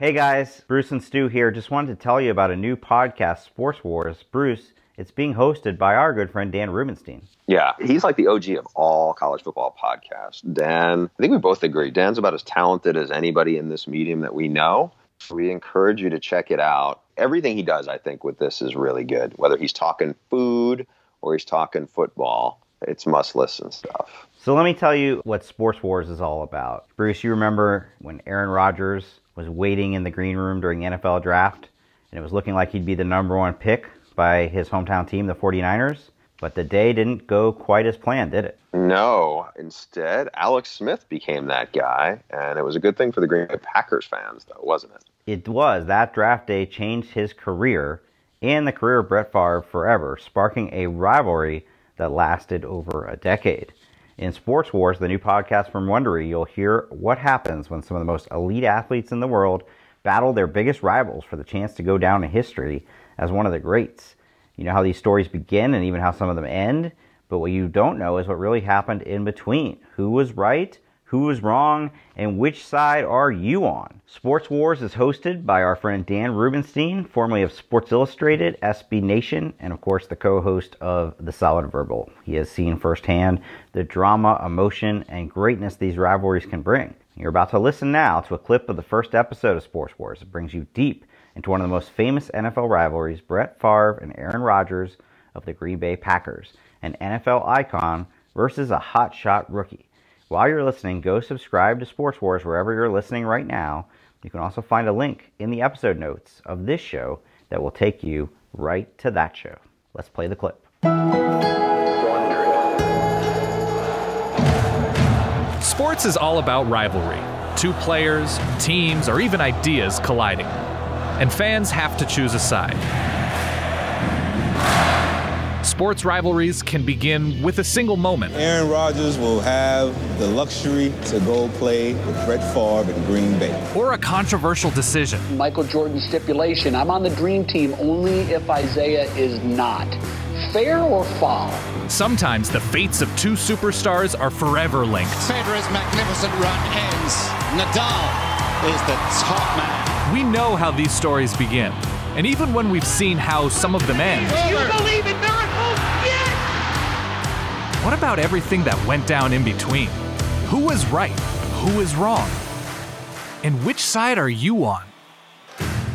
Hey guys, Bruce and Stu here. Just wanted to tell you about a new podcast, Sports Wars. Bruce, it's being hosted by our good friend Dan Rubenstein. Yeah, he's like the OG of all college football podcasts. Dan, I think we both agree. Dan's about as talented as anybody in this medium that we know. We encourage you to check it out. Everything he does, I think, with this is really good. Whether he's talking food or he's talking football, it's must listen stuff. So let me tell you what Sports Wars is all about. Bruce, you remember when Aaron Rodgers was waiting in the green room during the NFL draft, and it was looking like he'd be the number one pick by his hometown team, the 49ers. But the day didn't go quite as planned, did it? No. Instead, Alex Smith became that guy, and it was a good thing for the Green Bay Packers fans, though, wasn't it? It was. That draft day changed his career and the career of Brett Favre forever, sparking a rivalry that lasted over a decade. In Sports Wars, the new podcast from Wondery, you'll hear what happens when some of the most elite athletes in the world battle their biggest rivals for the chance to go down in history as one of the greats. You know how these stories begin and even how some of them end, but what you don't know is what really happened in between. Who was right? Who was wrong, and which side are you on? Sports Wars is hosted by our friend Dan Rubenstein, formerly of Sports Illustrated, SB Nation, and of course the co host of The Solid Verbal. He has seen firsthand the drama, emotion, and greatness these rivalries can bring. You're about to listen now to a clip of the first episode of Sports Wars. It brings you deep into one of the most famous NFL rivalries Brett Favre and Aaron Rodgers of the Green Bay Packers, an NFL icon versus a hotshot rookie. While you're listening, go subscribe to Sports Wars wherever you're listening right now. You can also find a link in the episode notes of this show that will take you right to that show. Let's play the clip. Sports is all about rivalry. Two players, teams, or even ideas colliding. And fans have to choose a side. Sports rivalries can begin with a single moment. Aaron Rodgers will have the luxury to go play with Brett Favre in Green Bay. Or a controversial decision. Michael Jordan stipulation I'm on the dream team only if Isiah is not. Fair or foul? Sometimes the fates of two superstars are forever linked. Federer's magnificent run ends. Nadal is the top man. We know how these stories begin. And even when we've seen how some of them end. What about everything that went down in between? Who was right? Who is wrong? And which side are you on?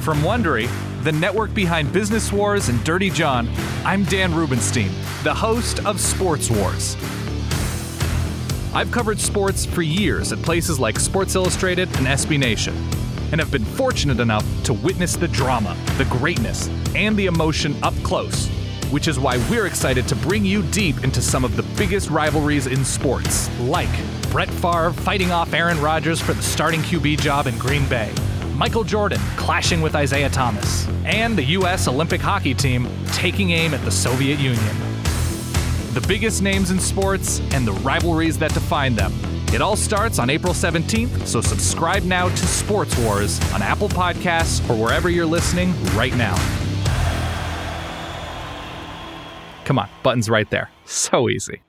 From Wondery, the network behind Business Wars and Dirty John, I'm Dan Rubenstein, the host of Sports Wars. I've covered sports for years at places like Sports Illustrated and SB Nation and have been fortunate enough to witness the drama, the greatness, and the emotion up close, which is why we're excited to bring you deep into some of the biggest rivalries in sports, like Brett Favre fighting off Aaron Rodgers for the starting QB job in Green Bay. Michael Jordan clashing with Isiah Thomas, and the U.S. Olympic hockey team taking aim at the Soviet Union. The biggest names in sports and the rivalries that define them it all starts on April 17th, so subscribe now to Sports Wars on Apple Podcasts or wherever you're listening right now. Come on, button's right there. So easy.